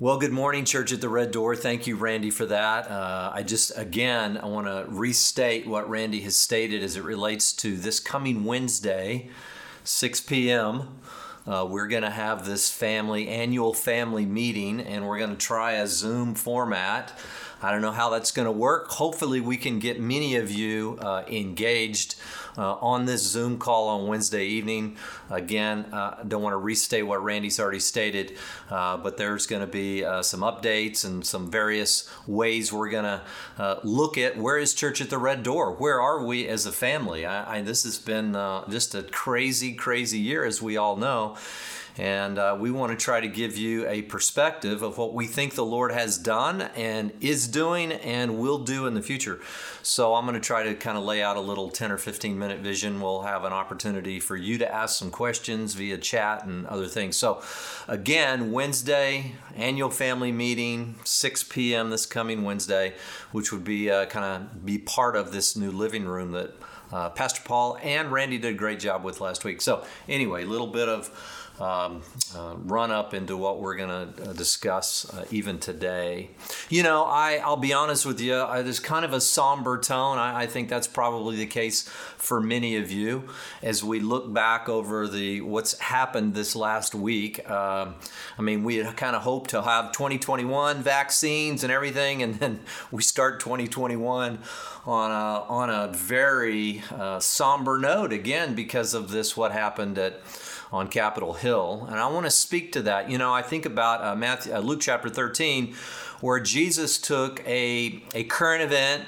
Well, good morning, Church at the Red Door. Thank you, Randy, for that. Uh, I just, again, I want to restate what Randy has stated as it relates to this coming Wednesday, 6 p.m. Uh, we're going to have this family annual family meeting, and we're going to try a Zoom format. I don't know how that's going to work. Hopefully, we can get many of you uh, engaged uh, on this Zoom call on Wednesday evening. Again, uh, I don't want to restate what Randy's already stated, uh, but there's going to be uh, some updates and some various ways we're going to uh, look at where is Church at the Red Door? Where are we as a family? I, I, this has been just a crazy, crazy year, as we all know. And uh, we want to try to give you a perspective of what we think the Lord has done and is doing and will do in the future. So I'm going to try to kind of lay out a little 10 or 15 minute vision. We'll have an opportunity for you to ask some questions via chat and other things. So, again, Wednesday, annual family meeting, 6 p.m. this coming Wednesday, which would be uh, kind of be part of this new living room that uh, Pastor Paul and Randy did a great job with last week. So, anyway, a little bit of um, uh, run up into what we're going to uh, discuss uh, even today. You know, I, I'll be honest with you, I, there's kind of a somber tone. I, I, think that's probably the case for many of you as we look back over the what's happened this last week. Um, I mean, we kind of hoped to have 2021 vaccines and everything, and then we start 2021 on a, on a very uh, somber note again because of this what happened at on Capitol Hill. And I want to speak to that. You know, I think about uh, Matthew, uh, Luke chapter 13, where Jesus took a, a current event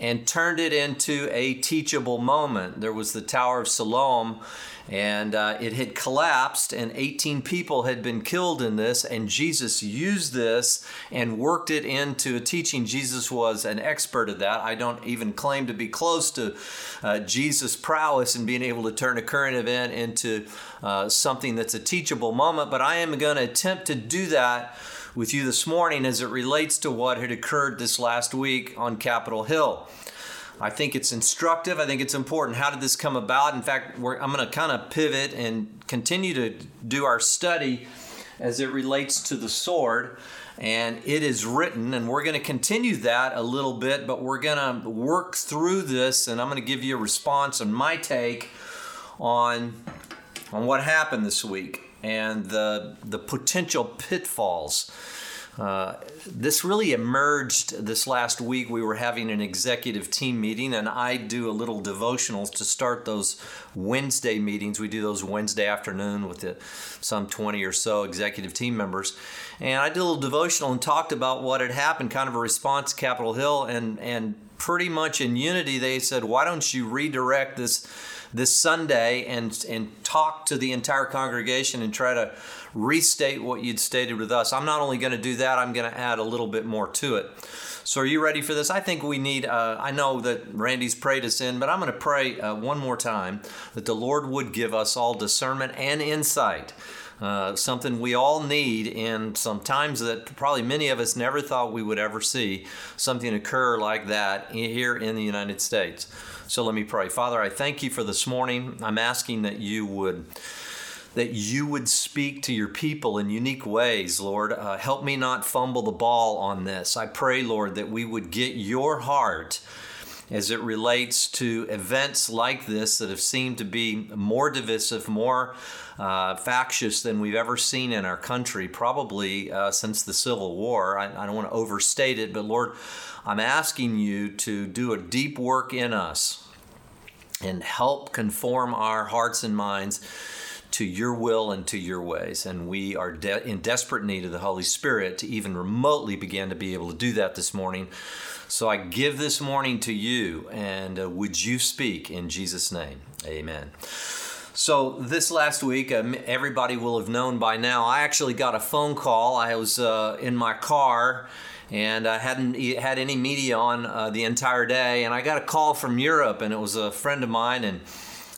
and turned it into a teachable moment. There was the Tower of Siloam, and uh, it had collapsed, and 18 people had been killed in this. And Jesus used this and worked it into a teaching. Jesus was an expert at that. I don't even claim to be close to uh, Jesus' prowess in being able to turn a current event into uh, something that's a teachable moment, but I am going to attempt to do that with you this morning as it relates to what had occurred this last week on Capitol Hill. I think it's instructive. I think it's important. How did this come about? In fact, I'm going to kind of pivot and continue to do our study as it relates to the sword. And it is written, and we're going to continue that a little bit, but we're going to work through this, and I'm going to give you a response on my take on, on what happened this week and the, the potential pitfalls. Uh, this really emerged this last week. We were having an executive team meeting, and I do a little devotionals to start those Wednesday meetings. We do those Wednesday afternoon with the, some 20 or so executive team members. And I did a little devotional and talked about what had happened, kind of a response to Capitol Hill, and, and pretty much in unity, they said, Why don't you redirect this? this Sunday and and talk to the entire congregation and try to restate what you'd stated with us. I'm not only going to do that, I'm going to add a little bit more to it. So, are you ready for this? I think we need, uh, I know that Randy's prayed us in, but I'm going to pray uh, one more time that the Lord would give us all discernment and insight. Uh, something we all need, and sometimes that probably many of us never thought we would ever see something occur like that here in the United States. So let me pray. Father, I thank you for this morning. I'm asking that you would that you would speak to your people in unique ways, Lord. Uh, help me not fumble the ball on this. I pray, Lord, that we would get your heart as it relates to events like this that have seemed to be more divisive, more uh, factious than we've ever seen in our country, probably uh, since the Civil War. I, I don't want to overstate it, but Lord, I'm asking you to do a deep work in us and help conform our hearts and minds to your will and to your ways. And we are de- in desperate need of the Holy Spirit to even remotely begin to be able to do that this morning. So I give this morning to you, and uh, would you speak in Jesus' name? Amen. So, this last week, um, everybody will have known by now, I actually got a phone call. I was uh, in my car and I hadn't had any media on uh, the entire day. And I got a call from Europe, and it was a friend of mine, and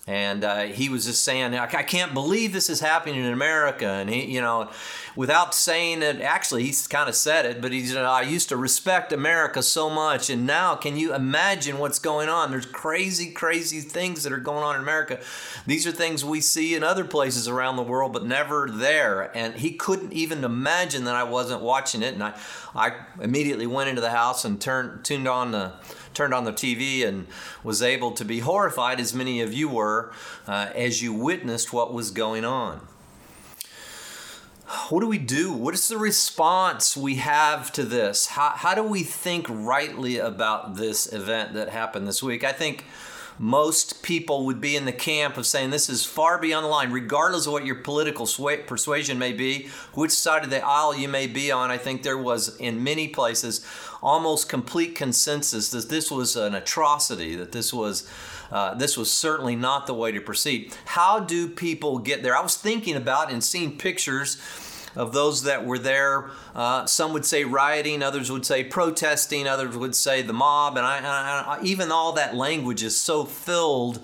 and uh, he was just saying, I can't believe this is happening in America. And he, you know, without saying it, actually, he's kind of said it, but he said, I used to respect America so much. And now, can you imagine what's going on? There's crazy, crazy things that are going on in America. These are things we see in other places around the world, but never there. And he couldn't even imagine that I wasn't watching it. And I, I immediately went into the house and turned, tuned on the turned on the TV and was able to be horrified, as many of you were, uh, as you witnessed what was going on what do we do? What is the response we have to this? How, how do we think rightly about this event that happened this week? I think most people would be in the camp of saying this is far beyond the line, regardless of what your political persuasion may be, which side of the aisle you may be on. I think there was, in many places, almost complete consensus that this was an atrocity, that this was. Uh, this was certainly not the way to proceed. How do people get there? I was thinking about and seeing pictures of those that were there. Uh, some would say rioting, others would say protesting, others would say the mob, and I, I, I, even all that language is so filled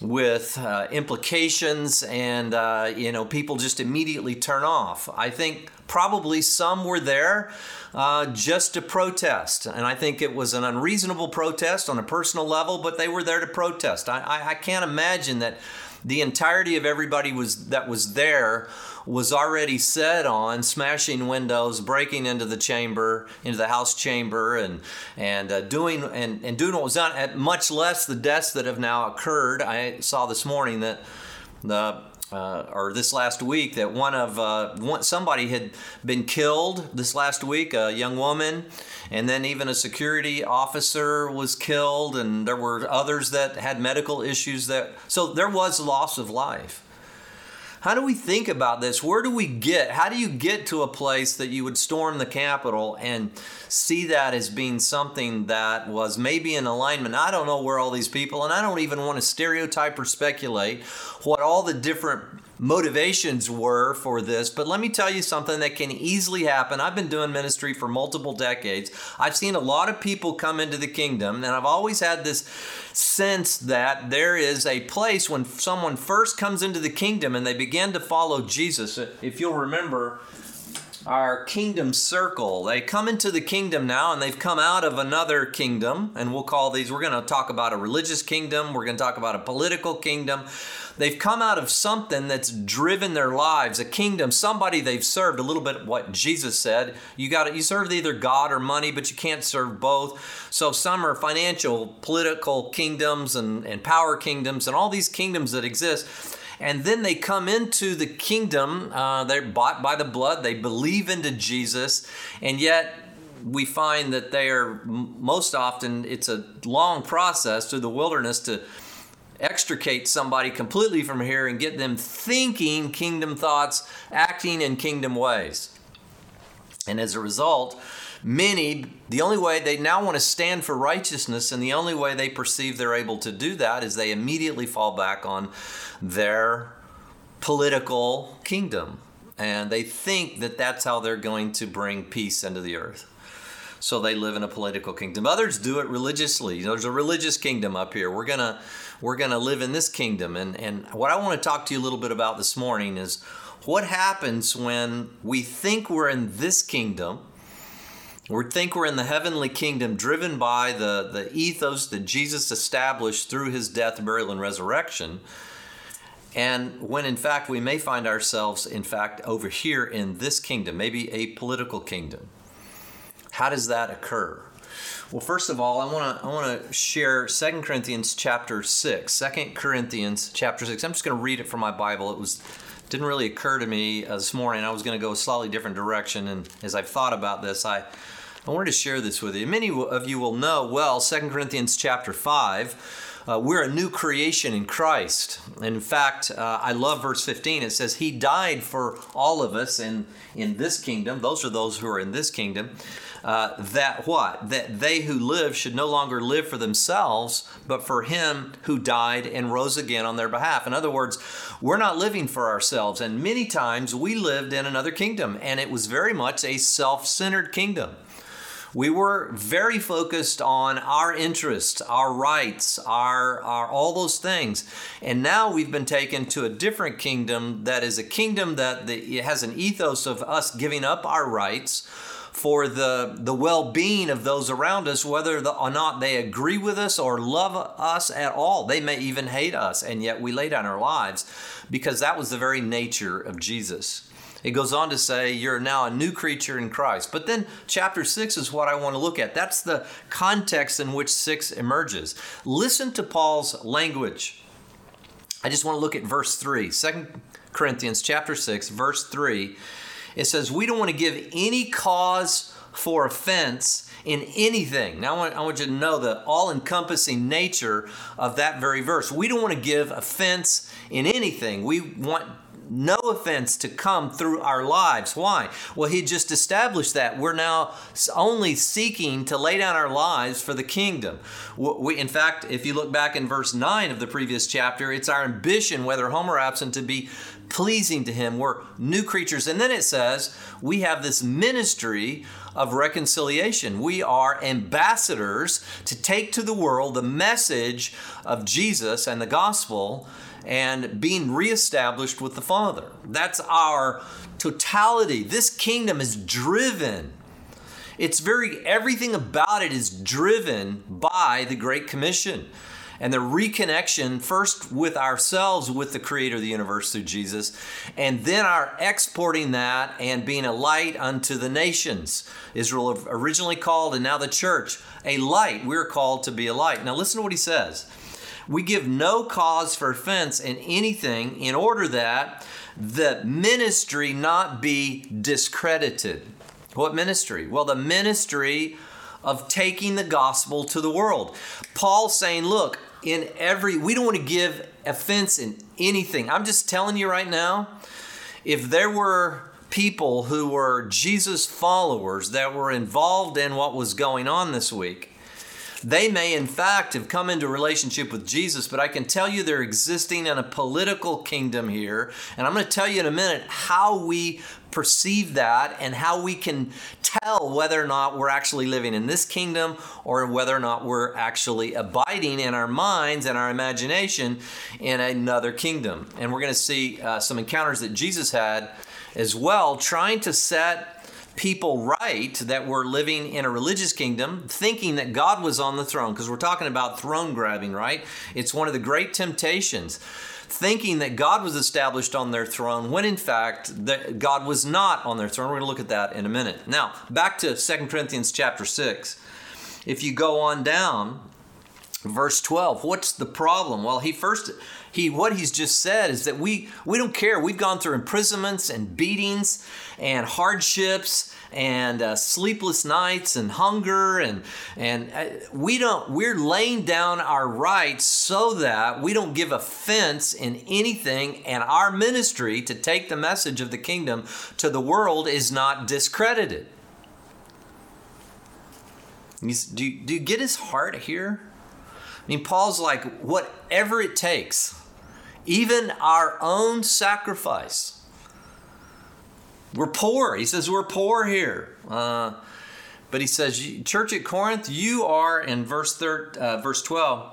with uh, implications, and uh, you know people just immediately turn off. I think probably some were there. Uh, just to protest. And I think it was an unreasonable protest on a personal level, but they were there to protest. I, I, I can't imagine that the entirety of everybody was that was there was already set on smashing windows, breaking into the chamber, into the house chamber, and and uh, doing and, and doing what was done. At much less the deaths that have now occurred. I saw this morning that the uh, or this last week that one of uh, one, somebody had been killed this last week, a young woman, and then even a security officer was killed, and there were others that had medical issues. That so there was loss of life. How do we think about this? Where do we get? How do you get to a place that you would storm the Capitol and see that as being something that was maybe in alignment? I don't know where all these people, and I don't even want to stereotype or speculate what all the different motivations were for this, but let me tell you something that can easily happen. I've been doing ministry for multiple decades. I've seen a lot of people come into the kingdom, and I've always had this sense that there is a place when someone first comes into the kingdom and they begin to follow Jesus. If you'll remember, our kingdom circle. They come into the kingdom now and they've come out of another kingdom, and we'll call these, we're going to talk about a religious kingdom, we're going to talk about a political kingdom. They've come out of something that's driven their lives, a kingdom, somebody they've served. A little bit what Jesus said. You got you serve either God or money, but you can't serve both. So some are financial, political kingdoms and, and power kingdoms and all these kingdoms that exist and then they come into the kingdom. Uh, they're bought by the blood. They believe into Jesus, and yet we find that they are most often it's a long process through the wilderness to extricate somebody completely from here and get them thinking kingdom thoughts, acting in kingdom ways. And as a result, many, the only way they now want to stand for righteousness, and the only way they perceive they're able to do that is they immediately fall back on their political kingdom. And they think that that's how they're going to bring peace into the earth. So they live in a political kingdom. Others do it religiously. You know, There's a religious kingdom up here. We're gonna we're gonna live in this kingdom. And and what I want to talk to you a little bit about this morning is what happens when we think we're in this kingdom we think we're in the heavenly kingdom driven by the, the ethos that Jesus established through his death, burial, and resurrection. And when in fact we may find ourselves, in fact, over here in this kingdom, maybe a political kingdom. How does that occur? Well, first of all, I want to I want to share Second Corinthians chapter 6. 2 Corinthians chapter 6. I'm just going to read it from my Bible. It was didn't really occur to me uh, this morning. I was going to go a slightly different direction and as I've thought about this, I I wanted to share this with you. Many of you will know well 2 Corinthians chapter 5. Uh, we're a new creation in Christ. In fact, uh, I love verse 15. It says, He died for all of us in, in this kingdom. Those are those who are in this kingdom. Uh, that what? That they who live should no longer live for themselves, but for Him who died and rose again on their behalf. In other words, we're not living for ourselves. And many times we lived in another kingdom, and it was very much a self centered kingdom We were very focused on our interests, our rights, our, our all those things. And now we've been taken to a different kingdom that is a kingdom that the, has an ethos of us giving up our rights for the, the well being of those around us, whether the, or not they agree with us or love us at all. They may even hate us, and yet we lay down our lives because that was the very nature of Jesus. It goes on to say, You're now a new creature in Christ. But then chapter 6 is what I want to look at. That's the context in which 6 emerges. Listen to Paul's language. I just want to look at verse 3. 2 Corinthians chapter 6, verse 3. It says, We don't want to give any cause for offense in anything. Now, I want, I want you to know the all encompassing nature of that very verse. We don't want to give offense in anything. We want no offense to come through our lives. Why? Well, he just established that. We're now only seeking to lay down our lives for the kingdom. We, in fact, if you look back in verse 9 of the previous chapter, it's our ambition, whether home or absent, to be pleasing to him. We're new creatures. And then it says we have this ministry of reconciliation. We are ambassadors to take to the world the message of Jesus and the gospel and being reestablished with the Father. That's our totality. This kingdom is driven. It's very, everything about it is driven by the Great Commission and the reconnection first with ourselves with the creator of the universe through Jesus and then our exporting that and being a light unto the nations Israel originally called and now the church a light we're called to be a light now listen to what he says we give no cause for offense in anything in order that the ministry not be discredited. What ministry? Well, the ministry of taking the gospel to the world. Paul saying, look, in every, we don't want to give offense in anything. I'm just telling you right now, if there were people who were Jesus followers that were involved in what was going on this week, they may, in fact, have come into relationship with Jesus, but I can tell you they're existing in a political kingdom here. And I'm going to tell you in a minute how we perceive that and how we can tell whether or not we're actually living in this kingdom or whether or not we're actually abiding in our minds and our imagination in another kingdom. And we're going to see uh, some encounters that Jesus had as well, trying to set people right that were living in a religious kingdom, thinking that God was on the throne, because we're talking about throne grabbing, right? It's one of the great temptations. Thinking that God was established on their throne when in fact that God was not on their throne. We're going to look at that in a minute. Now, back to 2 Corinthians chapter 6. If you go on down, verse 12, what's the problem? Well, he first he what he's just said is that we we don't care. We've gone through imprisonments and beatings and hardships and uh, sleepless nights and hunger and and uh, we don't we're laying down our rights so that we don't give offense in anything and our ministry to take the message of the kingdom to the world is not discredited. Do do you get his heart here? I mean, Paul's like, whatever it takes, even our own sacrifice. We're poor. He says, we're poor here. Uh, but he says, Church at Corinth, you are, in verse, thir- uh, verse 12,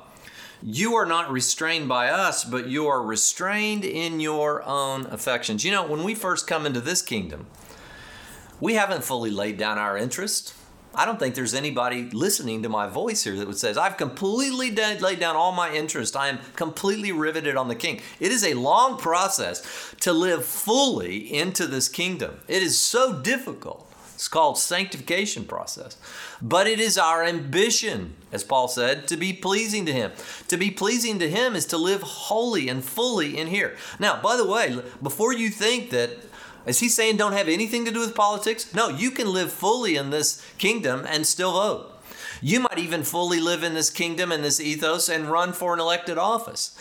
you are not restrained by us, but you are restrained in your own affections. You know, when we first come into this kingdom, we haven't fully laid down our interest. I don't think there's anybody listening to my voice here that would say, I've completely laid down all my interest. I am completely riveted on the king. It is a long process to live fully into this kingdom. It is so difficult. It's called sanctification process. But it is our ambition, as Paul said, to be pleasing to him. To be pleasing to him is to live wholly and fully in here. Now, by the way, before you think that is he saying don't have anything to do with politics? No, you can live fully in this kingdom and still vote. You might even fully live in this kingdom and this ethos and run for an elected office.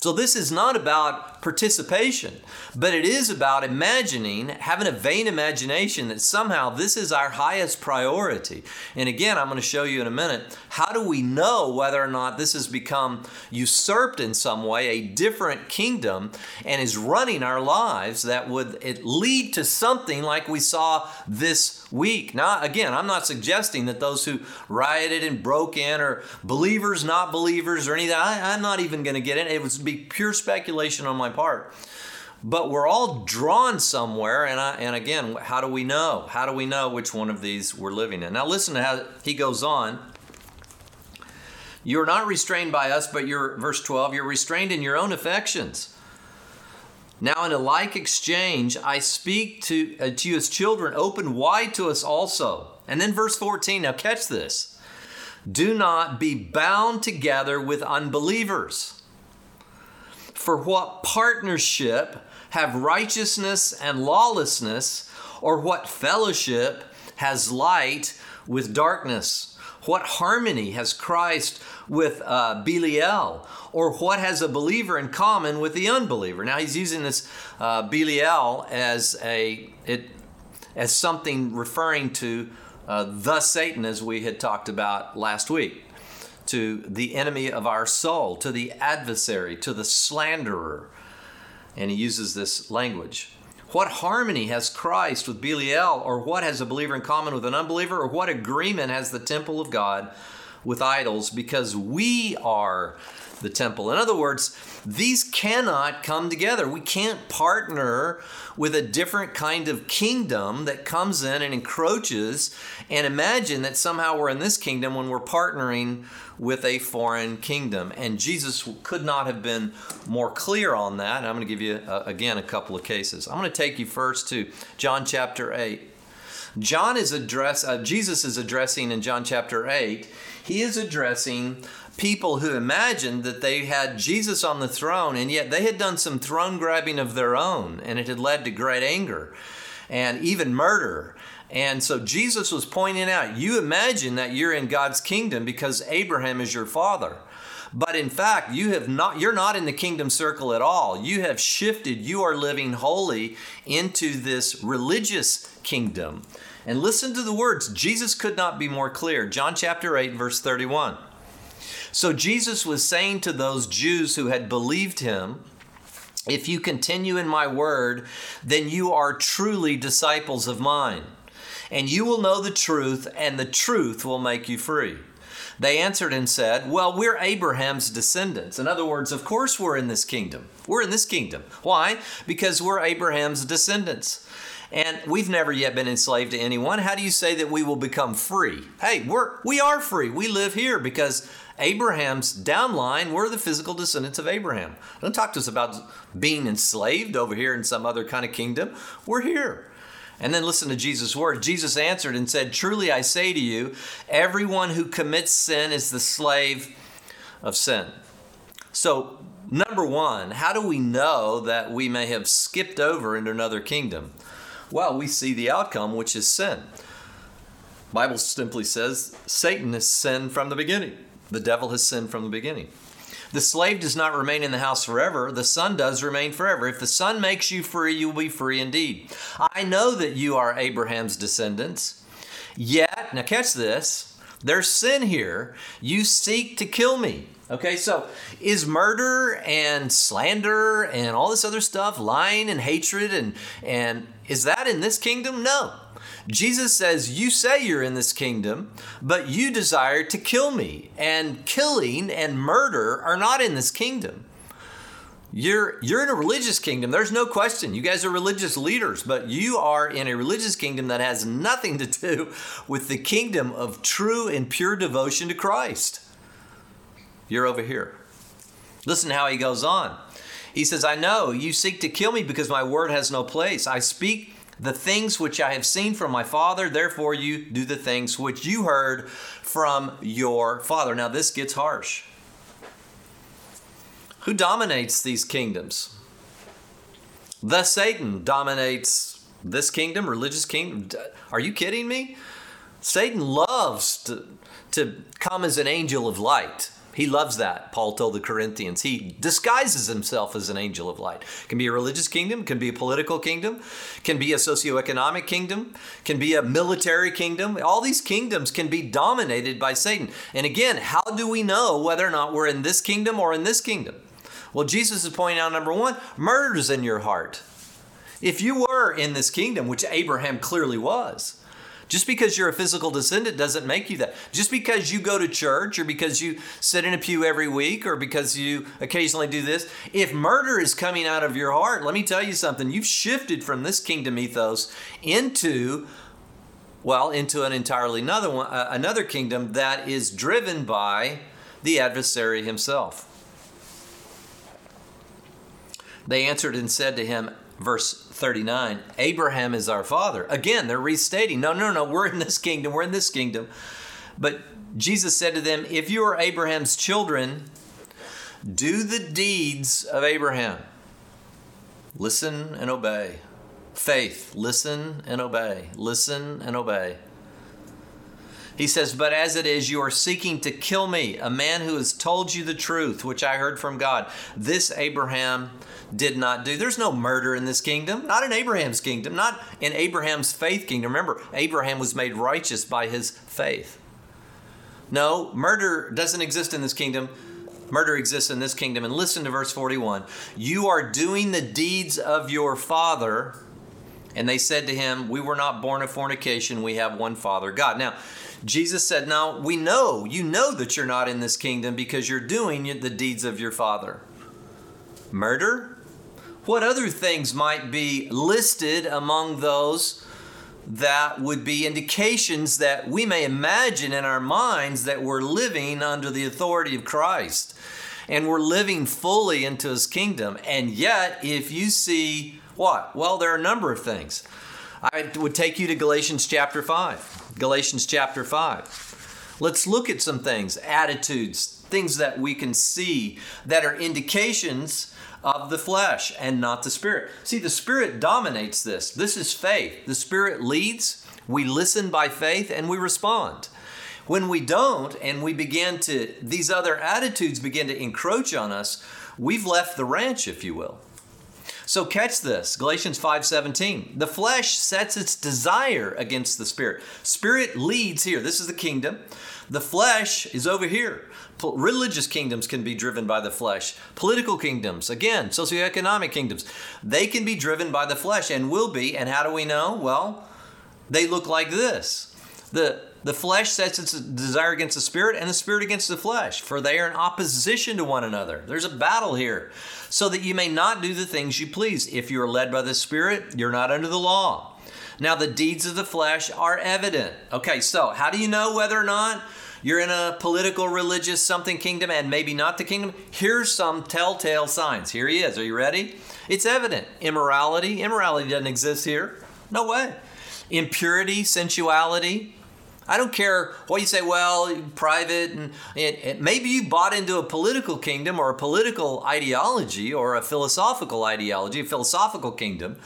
So this is not about participation, but it is about imagining, having a vain imagination that somehow this is our highest priority. And again, I'm going to show you in a minute how do we know whether or not this has become usurped in some way, a different kingdom, and is running our lives that would lead to something like we saw this week. Now, again, I'm not suggesting that those who rioted and broke in are believers, not believers, or anything. I, am not even going to get in. It would be pure speculation on my part. But we're all drawn somewhere, and I, and again, how do we know? How do we know which one of these we're living in? Now, listen to how he goes on. You're not restrained by us, but you're, verse 12, you're restrained in your own affections. Now, in a like exchange, I speak to, uh, to you as children, open wide to us also. And then verse 14, now catch this. Do not be bound together with unbelievers. For what partnership have righteousness and lawlessness, or what fellowship has light with darkness? What harmony has Christ with uh, Belial? Or what has a believer in common with the unbeliever? Now he's using this uh, Belial as a it as something referring to uh, the Satan, as we had talked about last week, to the enemy of our soul, to the adversary, to the slanderer. And he uses this language. What harmony has Christ with Belial, or what has a believer in common with an unbeliever, or what agreement has the temple of God with idols? Because we are the temple. In other words, these cannot come together. We can't partner with a different kind of kingdom that comes in and encroaches and imagine that somehow we're in this kingdom when we're partnering with a foreign kingdom. And Jesus could not have been more clear on that. And I'm going to give you, uh, again, a couple of cases. I'm going to take you first to John chapter 8. John is address uh, Jesus is addressing in John chapter 8. He is addressing people who imagined that they had Jesus on the throne, and yet they had done some throne grabbing of their own, and it had led to great anger and even murder. And so Jesus was pointing out, you imagine that you're in God's kingdom because Abraham is your father. But in fact, you have not you're not in the kingdom circle at all. You have shifted, you are living wholly into this religious kingdom. And listen to the words. Jesus could not be more clear. John chapter 8 verse 31. So Jesus was saying to those Jews who had believed him, if you continue in my word, then you are truly disciples of mine. And you will know the truth, and the truth will make you free. They answered and said, Well, we're Abraham's descendants. In other words, of course we're in this kingdom. We're in this kingdom. Why? Because we're Abraham's descendants. And we've never yet been enslaved to anyone. How do you say that we will become free? Hey, we're we are free. We live here because Abraham's downline, we're the physical descendants of Abraham. Don't talk to us about being enslaved over here in some other kind of kingdom. We're here. And then listen to Jesus' word. Jesus answered and said, Truly I say to you, everyone who commits sin is the slave of sin. So, number one, how do we know that we may have skipped over into another kingdom? Well, we see the outcome, which is sin. Bible simply says Satan has sinned from the beginning. The devil has sinned from the beginning. The slave does not remain in the house forever. The son does remain forever. If the son makes you free, you will be free indeed. I know that you are Abraham's descendants. Yet, now catch this, there's sin here. You seek to kill me. Okay, so is murder and slander and all this other stuff, lying and hatred, and, and is that in this kingdom? No. Jesus says, You say you're in this kingdom, but you desire to kill me. And killing and murder are not in this kingdom. You're, you're in a religious kingdom. There's no question. You guys are religious leaders, but you are in a religious kingdom that has nothing to do with the kingdom of true and pure devotion to Christ. You're over here. Listen how he goes on. He says, I know you seek to kill me because my word has no place. I speak the things which I have seen from my father, therefore you do the things which you heard from your father. Now, this gets harsh. Who dominates these kingdoms? The Satan dominates this kingdom, religious kingdom. Are you kidding me? Satan loves to, to come as an angel of light. He loves that, Paul told the Corinthians. He disguises himself as an angel of light. Can be a religious kingdom, can be a political kingdom, can be a socioeconomic kingdom, can be a military kingdom. All these kingdoms can be dominated by Satan. And again, how do we know whether or not we're in this kingdom or in this kingdom? Well, Jesus is pointing out number one, murder's in your heart. If you were in this kingdom, which Abraham clearly was, just because you're a physical descendant doesn't make you that. Just because you go to church or because you sit in a pew every week or because you occasionally do this, if murder is coming out of your heart, let me tell you something. You've shifted from this kingdom ethos into well, into an entirely another one, uh, another kingdom that is driven by the adversary himself. They answered and said to him, verse 39 Abraham is our father. Again, they're restating, no, no, no, we're in this kingdom, we're in this kingdom. But Jesus said to them, If you are Abraham's children, do the deeds of Abraham. Listen and obey. Faith, listen and obey. Listen and obey. He says, But as it is, you are seeking to kill me, a man who has told you the truth, which I heard from God. This Abraham did not do. There's no murder in this kingdom, not in Abraham's kingdom, not in Abraham's faith kingdom. Remember, Abraham was made righteous by his faith. No, murder doesn't exist in this kingdom. Murder exists in this kingdom. And listen to verse 41 You are doing the deeds of your father. And they said to him, We were not born of fornication. We have one Father, God. Now, Jesus said, Now we know, you know that you're not in this kingdom because you're doing the deeds of your father. Murder? What other things might be listed among those that would be indications that we may imagine in our minds that we're living under the authority of Christ and we're living fully into his kingdom? And yet, if you see what? Well, there are a number of things. I would take you to Galatians chapter 5. Galatians chapter 5. Let's look at some things, attitudes, things that we can see that are indications of the flesh and not the spirit. See, the spirit dominates this. This is faith. The spirit leads, we listen by faith, and we respond. When we don't, and we begin to, these other attitudes begin to encroach on us, we've left the ranch, if you will. So catch this, Galatians 5:17. The flesh sets its desire against the spirit. Spirit leads here. This is the kingdom. The flesh is over here. Religious kingdoms can be driven by the flesh. Political kingdoms, again, socioeconomic kingdoms, they can be driven by the flesh and will be. And how do we know? Well, they look like this. The the flesh sets its desire against the spirit, and the spirit against the flesh, for they are in opposition to one another. There's a battle here, so that you may not do the things you please. If you are led by the spirit, you're not under the law. Now, the deeds of the flesh are evident. Okay, so how do you know whether or not you're in a political, religious, something kingdom and maybe not the kingdom? Here's some telltale signs. Here he is. Are you ready? It's evident. Immorality. Immorality doesn't exist here. No way. Impurity, sensuality, I don't care what you say, well, private, and, and, maybe you bought into a political kingdom or a political ideology or a philosophical ideology, a philosophical kingdom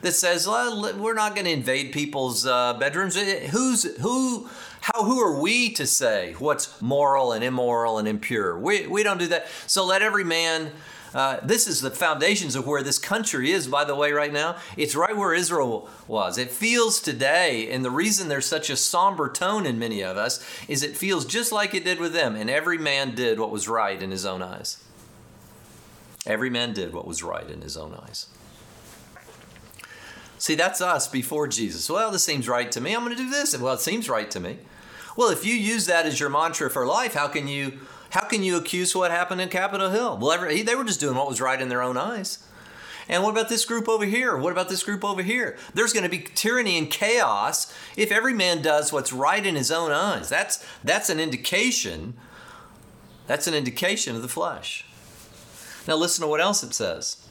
that says well, we're not going to invade people's uh, bedrooms. Who's who? How who are we to say what's moral and immoral and impure? We we don't do that. So let every man uh, this is the foundations of where this country is, by the way, right now. It's right where Israel was. It feels today, and the reason there's such a somber tone in many of us is it feels just like it did with them, and every man did what was right in his own eyes. Every man did what was right in his own eyes. See, that's us before Jesus. Well, this seems right to me. I'm going to do this. Well, it seems right to me. Well, if you use that as your mantra for life, how can you how can you accuse what happened in Capitol Hill? Well, every, they were just doing what was right in their own eyes. And what about this group over here? What about this group over here? There's going to be tyranny and chaos if every man does what's right in his own eyes. That's that's an indication. That's an indication of the flesh. Now listen to what else it says.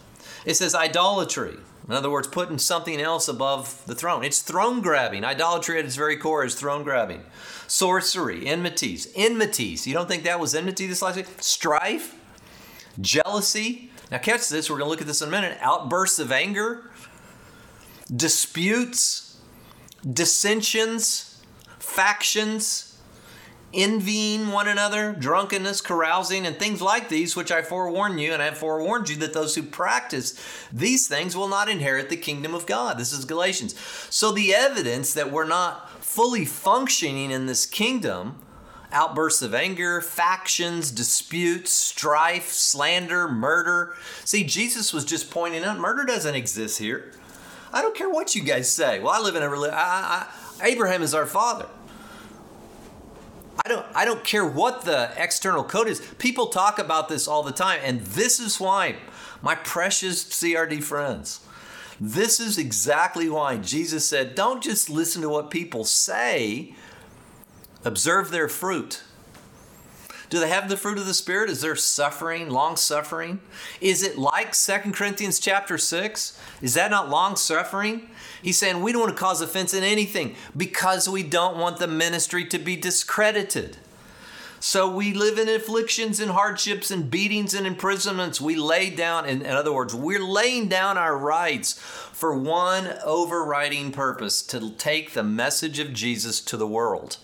It says idolatry. In other words, putting something else above the throne. It's throne grabbing. Idolatry at its very core is throne grabbing sorcery, enmities, enmities. You don't think that was enmity this last week? Strife, jealousy. Now, catch this. We're going to look at this in a minute. Outbursts of anger, disputes, dissensions, factions, envying one another, drunkenness, carousing, and things like these, which I forewarn you, and I forewarned you that those who practice these things will not inherit the kingdom of God. This is Galatians. So the evidence that we're not fully functioning in this kingdom outbursts of anger, factions, disputes, strife, slander, murder. See, Jesus was just pointing out murder doesn't exist here. I don't care what you guys say. Well, I live in a religion. Abraham is our father. I don't I don't care what the external code is. People talk about this all the time and this is why my precious CRD friends this is exactly why Jesus said don't just listen to what people say observe their fruit. Do they have the fruit of the spirit? Is there suffering, long suffering? Is it like Second Corinthians chapter 6? Is that not long suffering? He's saying we don't want to cause offense in anything because we don't want the ministry to be discredited. So we live in afflictions and hardships and beatings and imprisonments. We lay down, in, in other words, we're laying down our rights for one overriding purpose to take the message of Jesus to the world.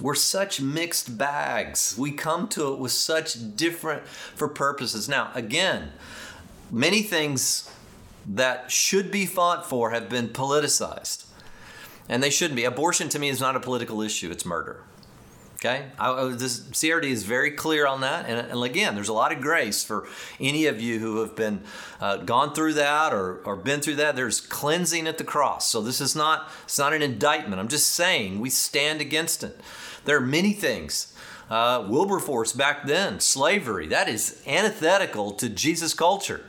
We're such mixed bags. We come to it with such different for purposes. Now, again, many things that should be fought for have been politicized. And they shouldn't be. Abortion to me is not a political issue, it's murder. Okay? I, this CRD is very clear on that. And, and, again, there's a lot of grace for any of you who have been uh, gone through that or, or been through that. There's cleansing at the cross. So this is not, it's not an indictment. I'm just saying we stand against it. There are many things. Uh, Wilberforce back then, slavery, that is antithetical to Jesus' culture.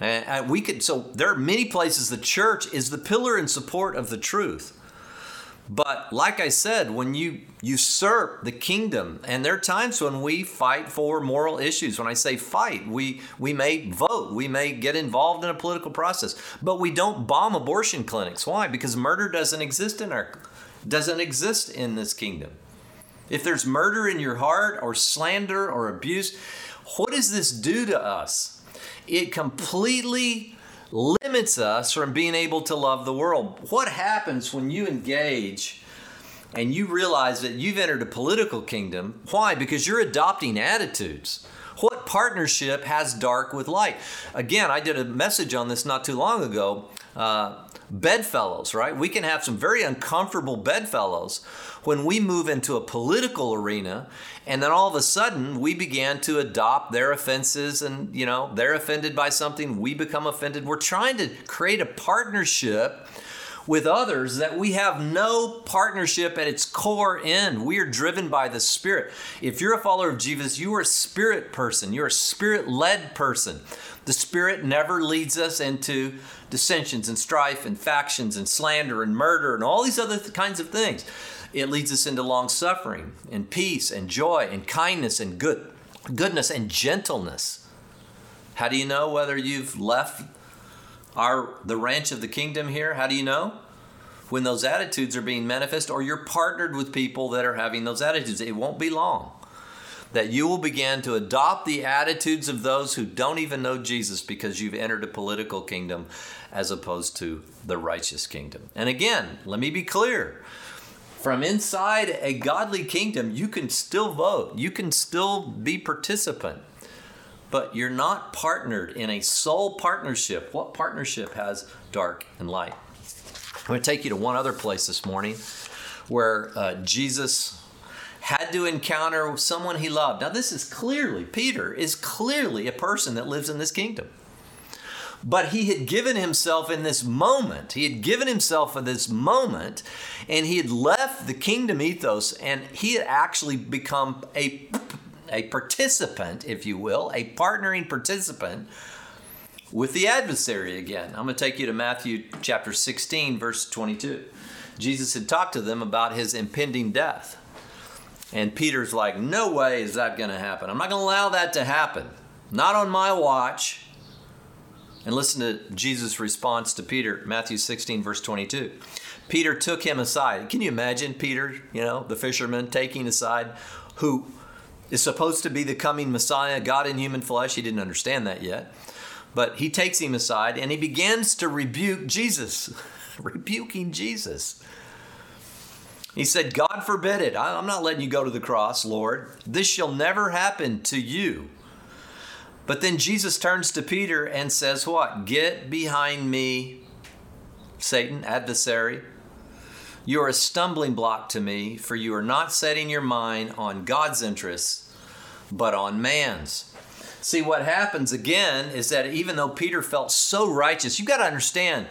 And we could, so there are many places the church is the pillar and support of the truth. But like I said, when you usurp the kingdom, and there are times when we fight for moral issues. When I say fight, we, we may vote, we may get involved in a political process, but we don't bomb abortion clinics. Why? Because murder doesn't exist in our doesn't exist in this kingdom. If there's murder in your heart or slander or abuse, what does this do to us? It completely limits us from being able to love the world. What happens when you engage and you realize that you've entered a political kingdom? Why? Because you're adopting attitudes. What partnership has dark with light? Again, I did a message on this not too long ago. Uh, bedfellows, right? We can have some very uncomfortable bedfellows when we move into a political arena and then all of a sudden we began to adopt their offenses and you know they're offended by something we become offended we're trying to create a partnership with others that we have no partnership at its core in. We are driven by the Spirit. If you're a follower of Jesus, you are a spirit person, you're a spirit led person. The Spirit never leads us into dissensions and strife and factions and slander and murder and all these other th- kinds of things. It leads us into long suffering and peace and joy and kindness and good goodness and gentleness. How do you know whether you've left our the ranch of the kingdom here? How do you know? When those attitudes are being manifest or you're partnered with people that are having those attitudes. It won't be long that you will begin to adopt the attitudes of those who don't even know Jesus because you've entered a political kingdom as opposed to the righteous kingdom. And again, let me be clear. From inside a godly kingdom, you can still vote. You can still be participant. But you're not partnered in a soul partnership. What partnership has dark and light? I'm going to take you to one other place this morning where uh, Jesus had to encounter someone he loved. Now, this is clearly, Peter is clearly a person that lives in this kingdom. But he had given himself in this moment, he had given himself in this moment, and he had left the kingdom ethos and he had actually become a, a participant, if you will, a partnering participant with the adversary again. I'm going to take you to Matthew chapter 16, verse 22. Jesus had talked to them about his impending death. And Peter's like, No way is that going to happen. I'm not going to allow that to happen. Not on my watch. And listen to Jesus' response to Peter, Matthew 16, verse 22. Peter took him aside. Can you imagine Peter, you know, the fisherman, taking aside who is supposed to be the coming Messiah, God in human flesh? He didn't understand that yet. But he takes him aside and he begins to rebuke Jesus, rebuking Jesus. He said, God forbid it. I'm not letting you go to the cross, Lord. This shall never happen to you. But then Jesus turns to Peter and says, What? Get behind me, Satan, adversary. You are a stumbling block to me, for you are not setting your mind on God's interests, but on man's. See, what happens again is that even though Peter felt so righteous, you've got to understand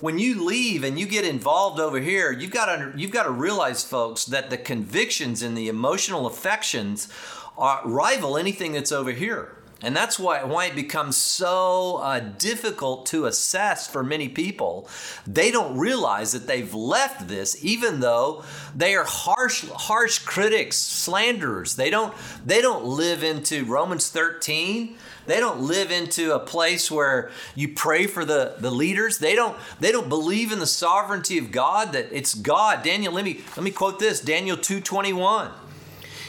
when you leave and you get involved over here, you've got to you've got to realize, folks, that the convictions and the emotional affections are, rival anything that's over here. And that's why, why it becomes so uh, difficult to assess for many people. They don't realize that they've left this, even though they are harsh, harsh critics, slanderers. They don't, they don't live into Romans 13. They don't live into a place where you pray for the, the leaders. They don't, they don't believe in the sovereignty of God, that it's God. Daniel, let me, let me quote this Daniel 221.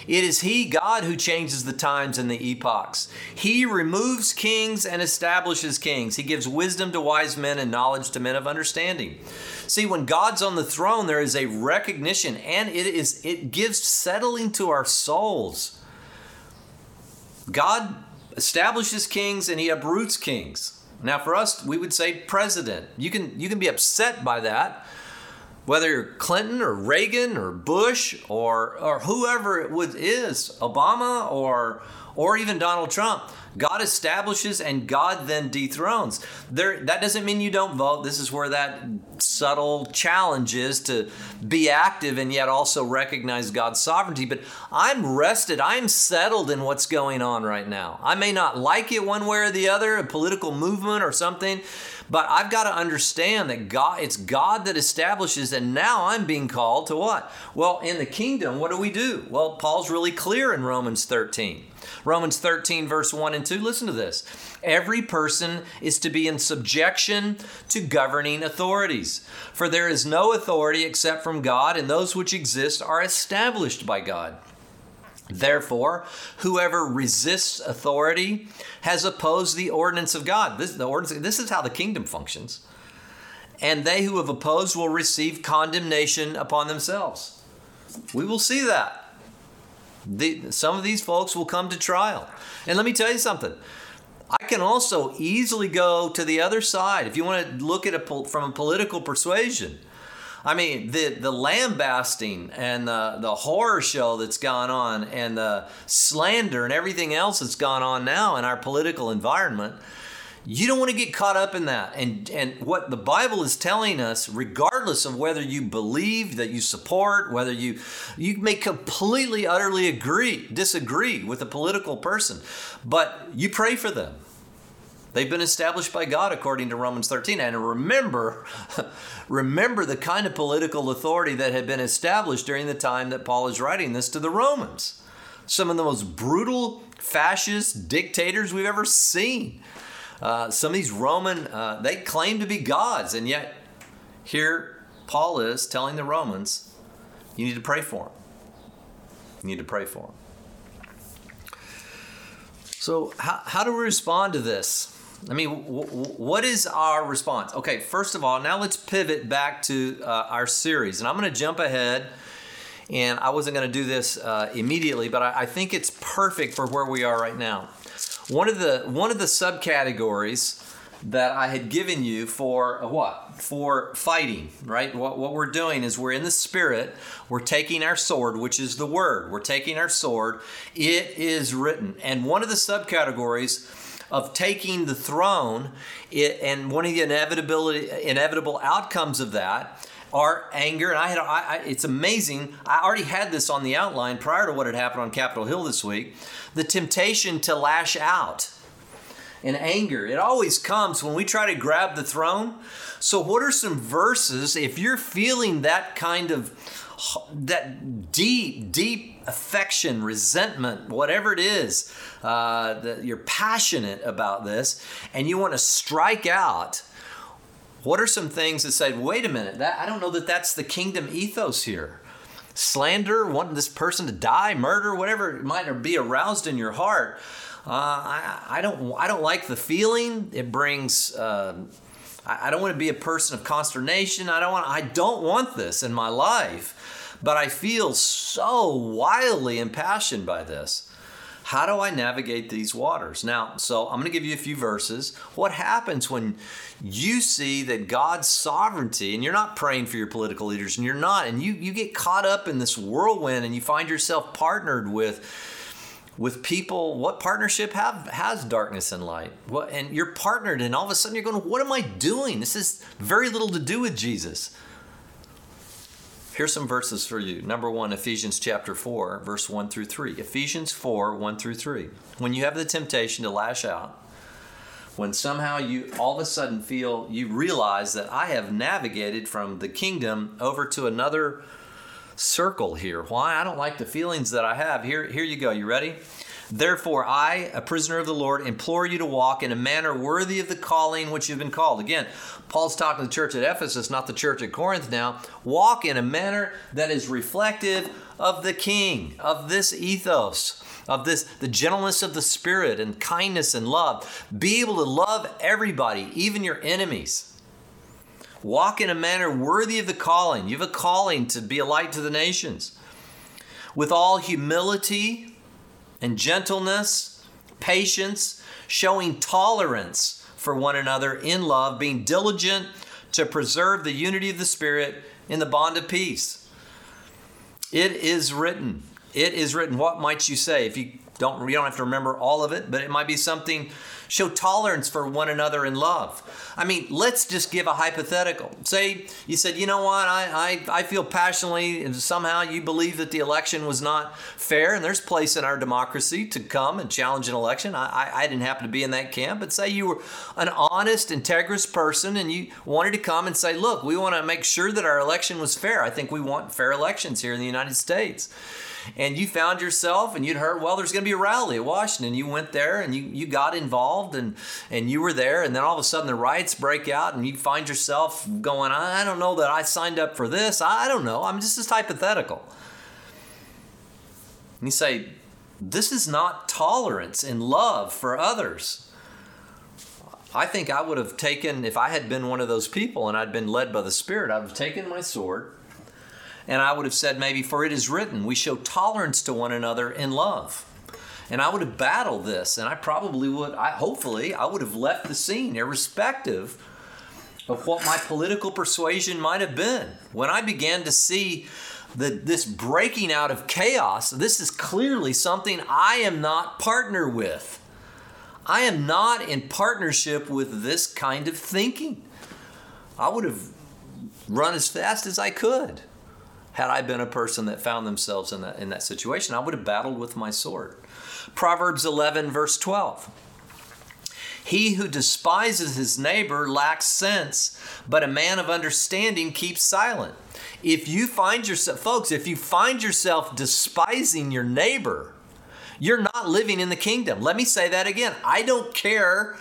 It is He, God, who changes the times and the epochs. He removes kings and establishes kings. He gives wisdom to wise men and knowledge to men of understanding. See, when God's on the throne, there is a recognition, and it is it gives settling to our souls. God establishes kings and he uproots kings. Now for us, we would say president. You can you can be upset by that whether you're Clinton or Reagan or Bush or or whoever it is, Obama or or even Donald Trump, God establishes and God then dethrones. There that doesn't mean you don't vote. This is where that subtle challenge is to be active and yet also recognize God's sovereignty. But I'm rested. I'm settled in what's going on right now. I may not like it one way or the other, a political movement or something, but I've got to understand that God, it's God that establishes, and now I'm being called to what? Well, in the kingdom, what do we do? Well, Paul's really clear in Romans 13. Romans 13, verse 1 and 2, listen to this. Every person is to be in subjection to governing authorities, for there is no authority except from God, and those which exist are established by God. Therefore, whoever resists authority has opposed the ordinance of God. This, the ordinance, this is how the kingdom functions. And they who have opposed will receive condemnation upon themselves. We will see that. The, some of these folks will come to trial. And let me tell you something. I can also easily go to the other side if you want to look at it from a political persuasion. I mean, the the lambasting and the the horror show that's gone on and the slander and everything else that's gone on now in our political environment. You don't want to get caught up in that. And and what the Bible is telling us, regardless of whether you believe that you support, whether you you may completely utterly agree, disagree with a political person, but you pray for them They've been established by God according to Romans 13. And remember, remember the kind of political authority that had been established during the time that Paul is writing this to the Romans. Some of the most brutal fascist dictators we've ever seen. Uh, some of these Roman, uh, they claim to be gods, and yet here Paul is telling the Romans, you need to pray for them. You need to pray for them. So, how, how do we respond to this? I mean, w- w- what is our response? Okay, first of all, now let's pivot back to uh, our series. And I'm going to jump ahead, and I wasn't going to do this uh, immediately, but I-, I think it's perfect for where we are right now. One of the one of the subcategories that I had given you for uh, what? For fighting, right? What, what we're doing is we're in the spirit, we're taking our sword, which is the word. We're taking our sword. It is written. And one of the subcategories of taking the throne, it, and one of the inevitability, inevitable outcomes of that are anger. And I had, I, I, it's amazing. I already had this on the outline prior to what had happened on Capitol Hill this week. The temptation to lash out and anger. It always comes when we try to grab the throne. So, what are some verses if you're feeling that kind of that deep, deep affection, resentment, whatever it is, uh, that you're passionate about this, and you want to strike out. What are some things that say, wait a minute, that I don't know that that's the kingdom ethos here? Slander, wanting this person to die, murder, whatever might be aroused in your heart. Uh, I, I, don't I don't like the feeling. It brings uh, I, I don't want to be a person of consternation. I don't want I don't want this in my life. But I feel so wildly impassioned by this. How do I navigate these waters? Now, so I'm going to give you a few verses. What happens when you see that God's sovereignty, and you're not praying for your political leaders, and you're not, and you, you get caught up in this whirlwind and you find yourself partnered with with people what partnership have has darkness and light what and you're partnered and all of a sudden you're going what am i doing this is very little to do with jesus Here's some verses for you. Number one, Ephesians chapter 4, verse 1 through 3. Ephesians 4, 1 through 3. When you have the temptation to lash out, when somehow you all of a sudden feel, you realize that I have navigated from the kingdom over to another circle here. Why? I don't like the feelings that I have. Here, here you go. You ready? Therefore, I, a prisoner of the Lord, implore you to walk in a manner worthy of the calling which you've been called. Again, Paul's talking to the church at Ephesus, not the church at Corinth now. Walk in a manner that is reflective of the king, of this ethos, of this the gentleness of the spirit and kindness and love. Be able to love everybody, even your enemies. Walk in a manner worthy of the calling. You have a calling to be a light to the nations. With all humility and gentleness, patience, showing tolerance for one another in love, being diligent to preserve the unity of the Spirit in the bond of peace. It is written. It is written. What might you say? If you don't, you don't have to remember all of it, but it might be something Show tolerance for one another in love. I mean, let's just give a hypothetical. Say you said, you know what, I, I, I feel passionately, and somehow you believe that the election was not fair, and there's place in our democracy to come and challenge an election. I, I, I didn't happen to be in that camp, but say you were an honest, integrous person, and you wanted to come and say, look, we want to make sure that our election was fair. I think we want fair elections here in the United States and you found yourself and you'd heard, well, there's going to be a rally at Washington. You went there and you, you got involved and, and you were there. And then all of a sudden the riots break out and you find yourself going, I don't know that I signed up for this. I don't know. I'm just as hypothetical. And you say, this is not tolerance and love for others. I think I would have taken, if I had been one of those people and I'd been led by the Spirit, I would have taken my sword and I would have said, maybe, for it is written, we show tolerance to one another in love. And I would have battled this, and I probably would, I, hopefully, I would have left the scene, irrespective of what my political persuasion might have been. When I began to see the, this breaking out of chaos, this is clearly something I am not partner with. I am not in partnership with this kind of thinking. I would have run as fast as I could had I been a person that found themselves in that, in that situation, I would have battled with my sword. Proverbs 11, verse 12. He who despises his neighbor lacks sense, but a man of understanding keeps silent. If you find yourself, folks, if you find yourself despising your neighbor, you're not living in the kingdom. Let me say that again. I don't care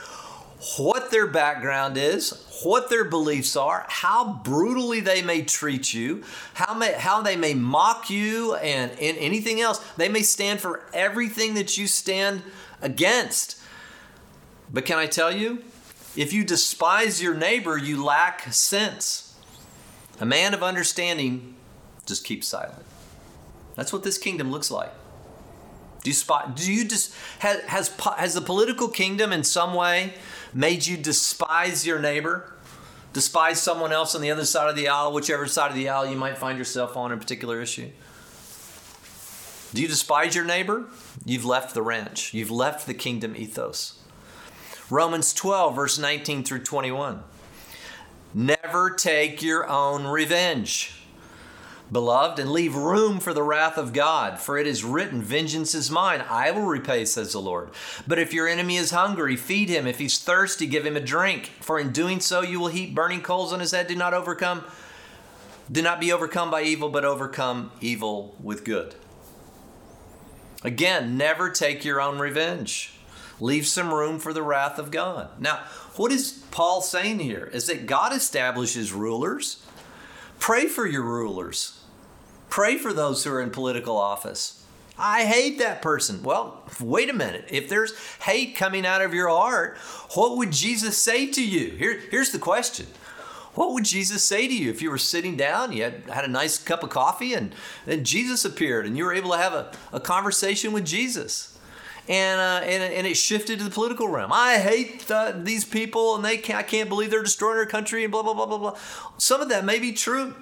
what their background is, what their beliefs are, how brutally they may treat you, how, may, how they may mock you, and, and anything else. They may stand for everything that you stand against. But can I tell you, if you despise your neighbor, you lack sense. A man of understanding just keeps silent. That's what this kingdom looks like. Do you spot? Do you just has has has the political kingdom in some way made you despise your neighbor? Despise someone else on the other side of the aisle, whichever side of the aisle you might find yourself on a particular issue? Do you despise your neighbor? You've left the ranch. You've left the kingdom ethos. Romans 12, verse 19 through 21. Never take your own revenge beloved, and leave room for the wrath of God. For it is written, Vengeance is mine, I will repay, says the Lord. But if your enemy is hungry, feed him. If he's thirsty, give him a drink. For in doing so, you will heap burning coals on his head. Do not overcome, do not be overcome by evil, but overcome evil with good. Again, never take your own revenge. Leave some room for the wrath of God. Now, what is Paul saying here? Is that God establishes rulers. Pray for your rulers. Pray for those who are in political office. I hate that person. Well, wait a minute. If there's hate coming out of your heart, what would Jesus say to you? Here, here's the question What would Jesus say to you if you were sitting down, you had, had a nice cup of coffee, and then Jesus appeared and you were able to have a, a conversation with Jesus? And, uh, and, and it shifted to the political realm. I hate the, these people and they can't, I can't believe they're destroying our country and blah, blah, blah, blah, blah. Some of that may be true,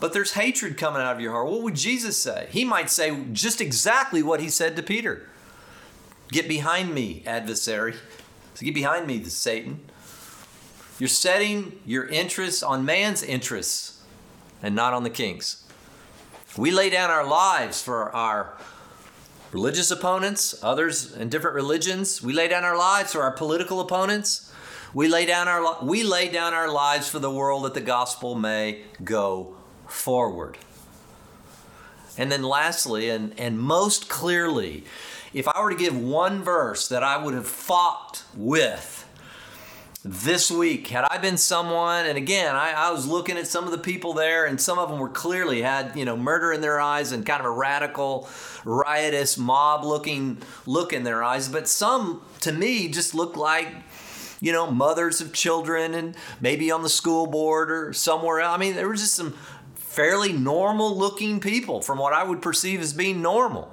but there's hatred coming out of your heart. What would Jesus say? He might say just exactly what he said to Peter Get behind me, adversary. So get behind me, Satan. You're setting your interests on man's interests and not on the king's. We lay down our lives for our religious opponents, others in different religions. We lay down our lives for our political opponents. We lay down our we lay down our lives for the world that the gospel may go forward. And then lastly and and most clearly, if I were to give one verse that I would have fought with this week, had I been someone, and again, I, I, was looking at some of the people there, and some of them were clearly had, you know, murder in their eyes and kind of a radical, riotous, mob looking look in their eyes. But some, to me, just looked like, you know, mothers of children and maybe on the school board or somewhere. I mean, there were just some fairly normal looking people from what I would perceive as being normal.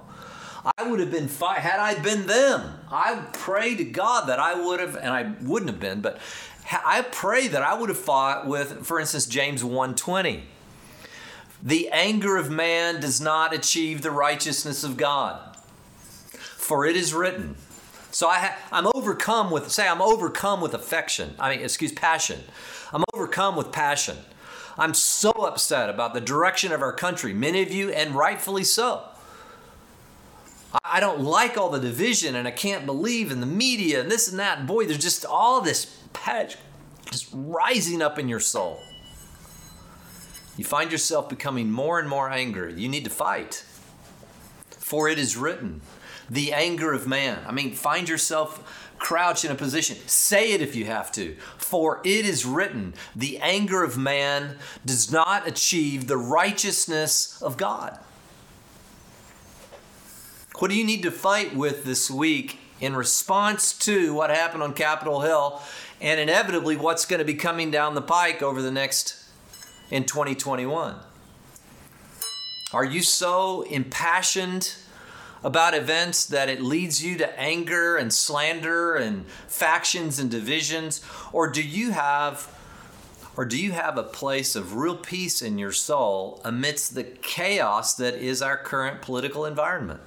I would have been had I been them. I pray to God that I would have, and I wouldn't have been, but I pray that I would have fought with, for instance, James 120. The anger of man does not achieve the righteousness of God. For it is written. So I ha- I'm overcome with, say, I'm overcome with affection. I mean, excuse, passion. I'm overcome with passion. I'm so upset about the direction of our country, many of you, and rightfully so. I don't like all the division and I can't believe in the media and this and that. Boy, there's just all this patch just rising up in your soul. You find yourself becoming more and more angry. You need to fight. For it is written, the anger of man. I mean, find yourself crouch in a position. Say it if you have to. For it is written, the anger of man does not achieve the righteousness of God. What do you need to fight with this week in response to what happened on Capitol Hill and inevitably what's going to be coming down the pike over the next in 2021? Are you so impassioned about events that it leads you to anger and slander and factions and divisions or do you have or do you have a place of real peace in your soul amidst the chaos that is our current political environment?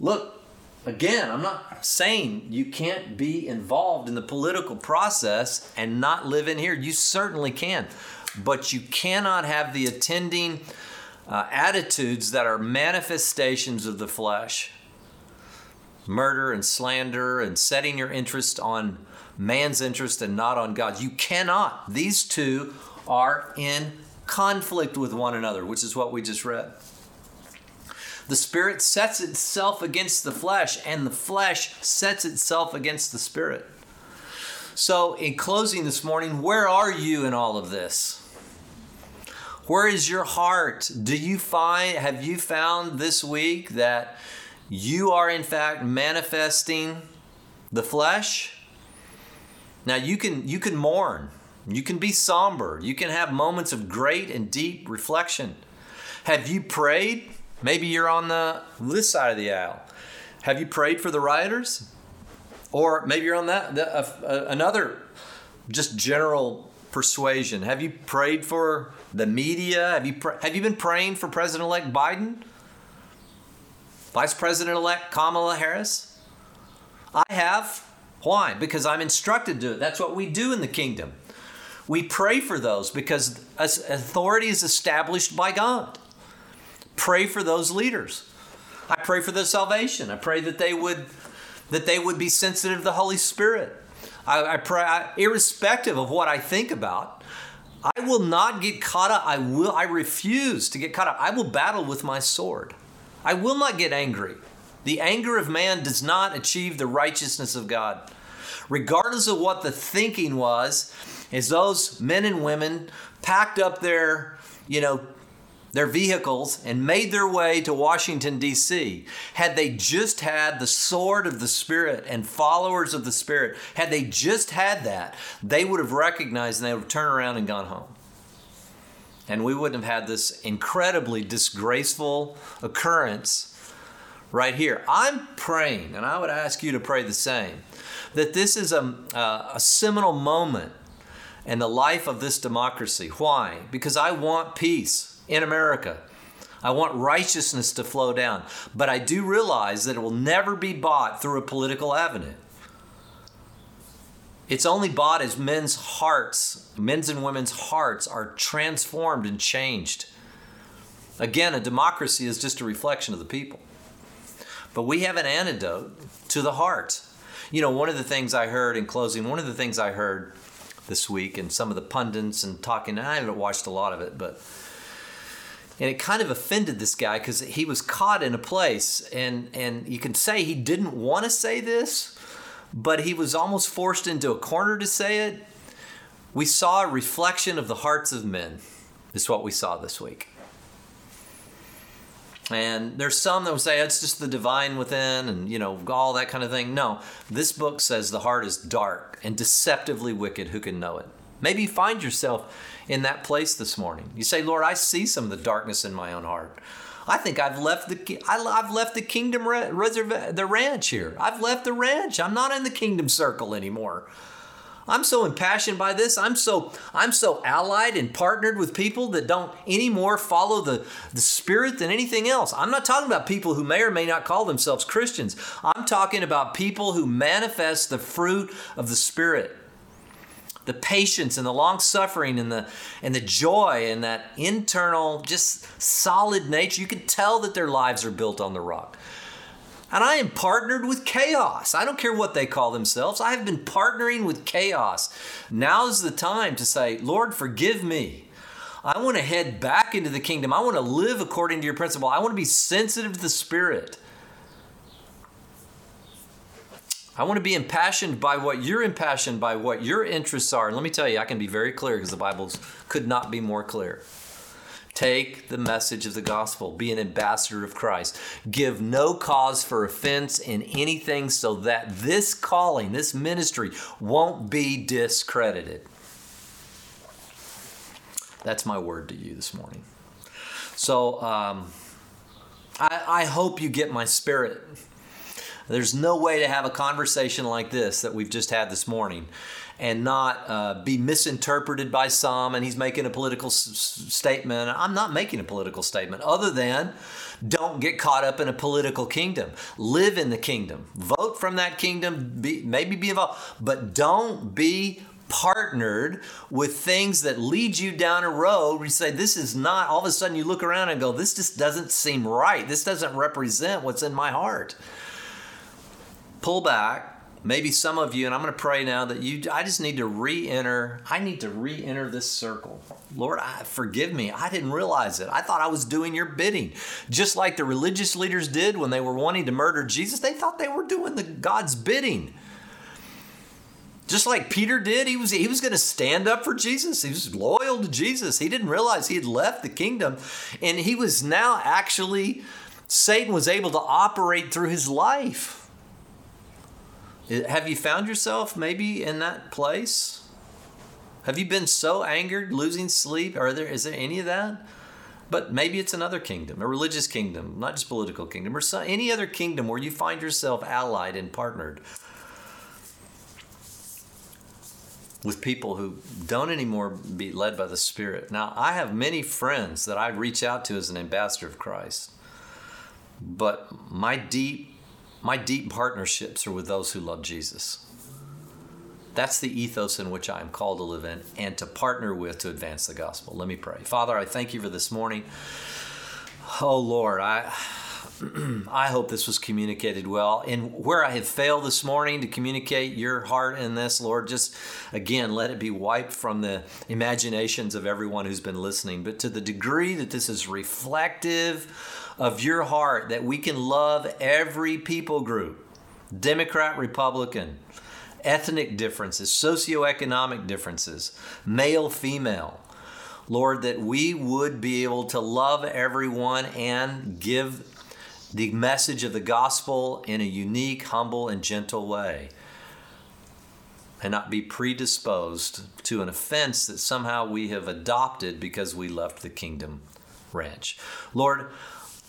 Look, again, I'm not saying you can't be involved in the political process and not live in here. You certainly can. But you cannot have the attending uh, attitudes that are manifestations of the flesh murder and slander and setting your interest on man's interest and not on God's. You cannot. These two are in conflict with one another, which is what we just read. The spirit sets itself against the flesh, and the flesh sets itself against the spirit. So, in closing this morning, where are you in all of this? Where is your heart? Do you find, have you found this week that you are in fact manifesting the flesh? Now you can you can mourn. You can be somber. You can have moments of great and deep reflection. Have you prayed? Maybe you're on the this side of the aisle. Have you prayed for the rioters? Or maybe you're on that the, uh, uh, another just general persuasion. Have you prayed for the media? Have you pr- have you been praying for President-elect Biden? Vice President-elect Kamala Harris? I have. Why? Because I'm instructed to it. That's what we do in the kingdom. We pray for those because authority is established by God pray for those leaders. I pray for their salvation. I pray that they would that they would be sensitive to the Holy Spirit. I, I pray, I, irrespective of what I think about, I will not get caught up. I will. I refuse to get caught up. I will battle with my sword. I will not get angry. The anger of man does not achieve the righteousness of God. Regardless of what the thinking was, as those men and women packed up their, you know, their vehicles and made their way to Washington, D.C., had they just had the sword of the Spirit and followers of the Spirit, had they just had that, they would have recognized and they would have turned around and gone home. And we wouldn't have had this incredibly disgraceful occurrence right here. I'm praying, and I would ask you to pray the same, that this is a, a seminal moment in the life of this democracy. Why? Because I want peace in America. I want righteousness to flow down. But I do realize that it will never be bought through a political avenue. It's only bought as men's hearts, men's and women's hearts are transformed and changed. Again, a democracy is just a reflection of the people. But we have an antidote to the heart. You know, one of the things I heard in closing, one of the things I heard this week, and some of the pundits and talking, I haven't watched a lot of it, but and it kind of offended this guy because he was caught in a place and and you can say he didn't want to say this but he was almost forced into a corner to say it. We saw a reflection of the hearts of men is what we saw this week. And there's some that will say it's just the divine within and you know all that kind of thing. No this book says the heart is dark and deceptively wicked who can know it? Maybe you find yourself in that place this morning. You say, Lord, I see some of the darkness in my own heart. I think I've left the I've left the kingdom reserve the ranch here. I've left the ranch. I'm not in the kingdom circle anymore. I'm so impassioned by this. I'm so I'm so allied and partnered with people that don't anymore follow the, the spirit than anything else. I'm not talking about people who may or may not call themselves Christians. I'm talking about people who manifest the fruit of the spirit the patience and the long suffering and the and the joy and that internal just solid nature you can tell that their lives are built on the rock and i am partnered with chaos i don't care what they call themselves i have been partnering with chaos now's the time to say lord forgive me I want to head back into the kingdom. I want to live according to your principle. I want to be sensitive to the Spirit. I want to be impassioned by what you're impassioned by, what your interests are. And let me tell you, I can be very clear because the Bible could not be more clear. Take the message of the gospel, be an ambassador of Christ. Give no cause for offense in anything so that this calling, this ministry, won't be discredited. That's my word to you this morning. So um, I, I hope you get my spirit there's no way to have a conversation like this that we've just had this morning and not uh, be misinterpreted by some and he's making a political s- statement. I'm not making a political statement other than don't get caught up in a political kingdom. Live in the kingdom. Vote from that kingdom, be, maybe be involved, but don't be partnered with things that lead you down a road where you say, This is not, all of a sudden you look around and go, This just doesn't seem right. This doesn't represent what's in my heart pull back. Maybe some of you, and I'm going to pray now that you, I just need to re enter, I need to re enter this circle. Lord, I, forgive me. I didn't realize it. I thought I was doing your bidding. Just like the religious leaders did when they were wanting to murder Jesus, they thought they were doing the God's bidding. Just like Peter did, he was he was going to stand up for Jesus. He was loyal to Jesus. He didn't realize he had left the kingdom and he was now actually Satan was able to operate through his life. Have you found yourself maybe in that place? Have you been so angered, losing sleep? Are there is there any of that? But maybe it's another kingdom, a religious kingdom, not just political kingdom, or some, any other kingdom where you find yourself allied and partnered with people who don't anymore be led by the Spirit. Now, I have many friends that I reach out to as an ambassador of Christ, but my deep my deep partnerships are with those who love Jesus. That's the ethos in which I am called to live in and to partner with to advance the gospel. Let me pray. Father, I thank you for this morning. Oh Lord, I I hope this was communicated well. And where I have failed this morning to communicate your heart in this, Lord, just again, let it be wiped from the imaginations of everyone who's been listening. But to the degree that this is reflective of your heart that we can love every people group Democrat, Republican, ethnic differences, socioeconomic differences, male, female. Lord, that we would be able to love everyone and give the message of the gospel in a unique, humble, and gentle way. And not be predisposed to an offense that somehow we have adopted because we left the kingdom ranch. Lord,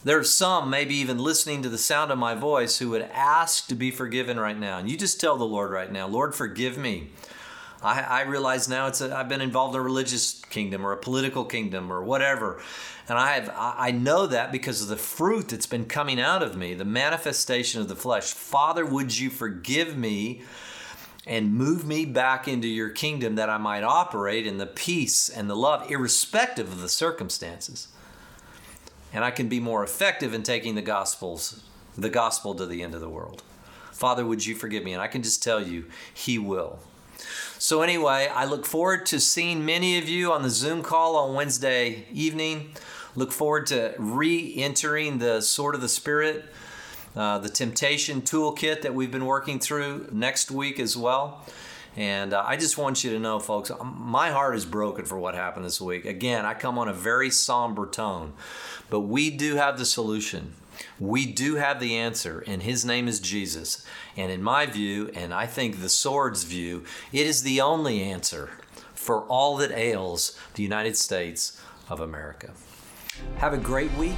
there are some, maybe even listening to the sound of my voice, who would ask to be forgiven right now. And you just tell the Lord right now, Lord, forgive me. I, I realize now it's a, I've been involved in a religious kingdom or a political kingdom or whatever. And I have I know that because of the fruit that's been coming out of me, the manifestation of the flesh. Father, would you forgive me and move me back into your kingdom that I might operate in the peace and the love, irrespective of the circumstances and I can be more effective in taking the gospels, the gospel to the end of the world. Father, would you forgive me? And I can just tell you, He will. So, anyway, I look forward to seeing many of you on the Zoom call on Wednesday evening. Look forward to re entering the sword of the Spirit, uh, the temptation toolkit that we've been working through next week as well. And uh, I just want you to know, folks, my heart is broken for what happened this week. Again, I come on a very somber tone. But we do have the solution. We do have the answer, and his name is Jesus. And in my view, and I think the sword's view, it is the only answer for all that ails the United States of America. Have a great week.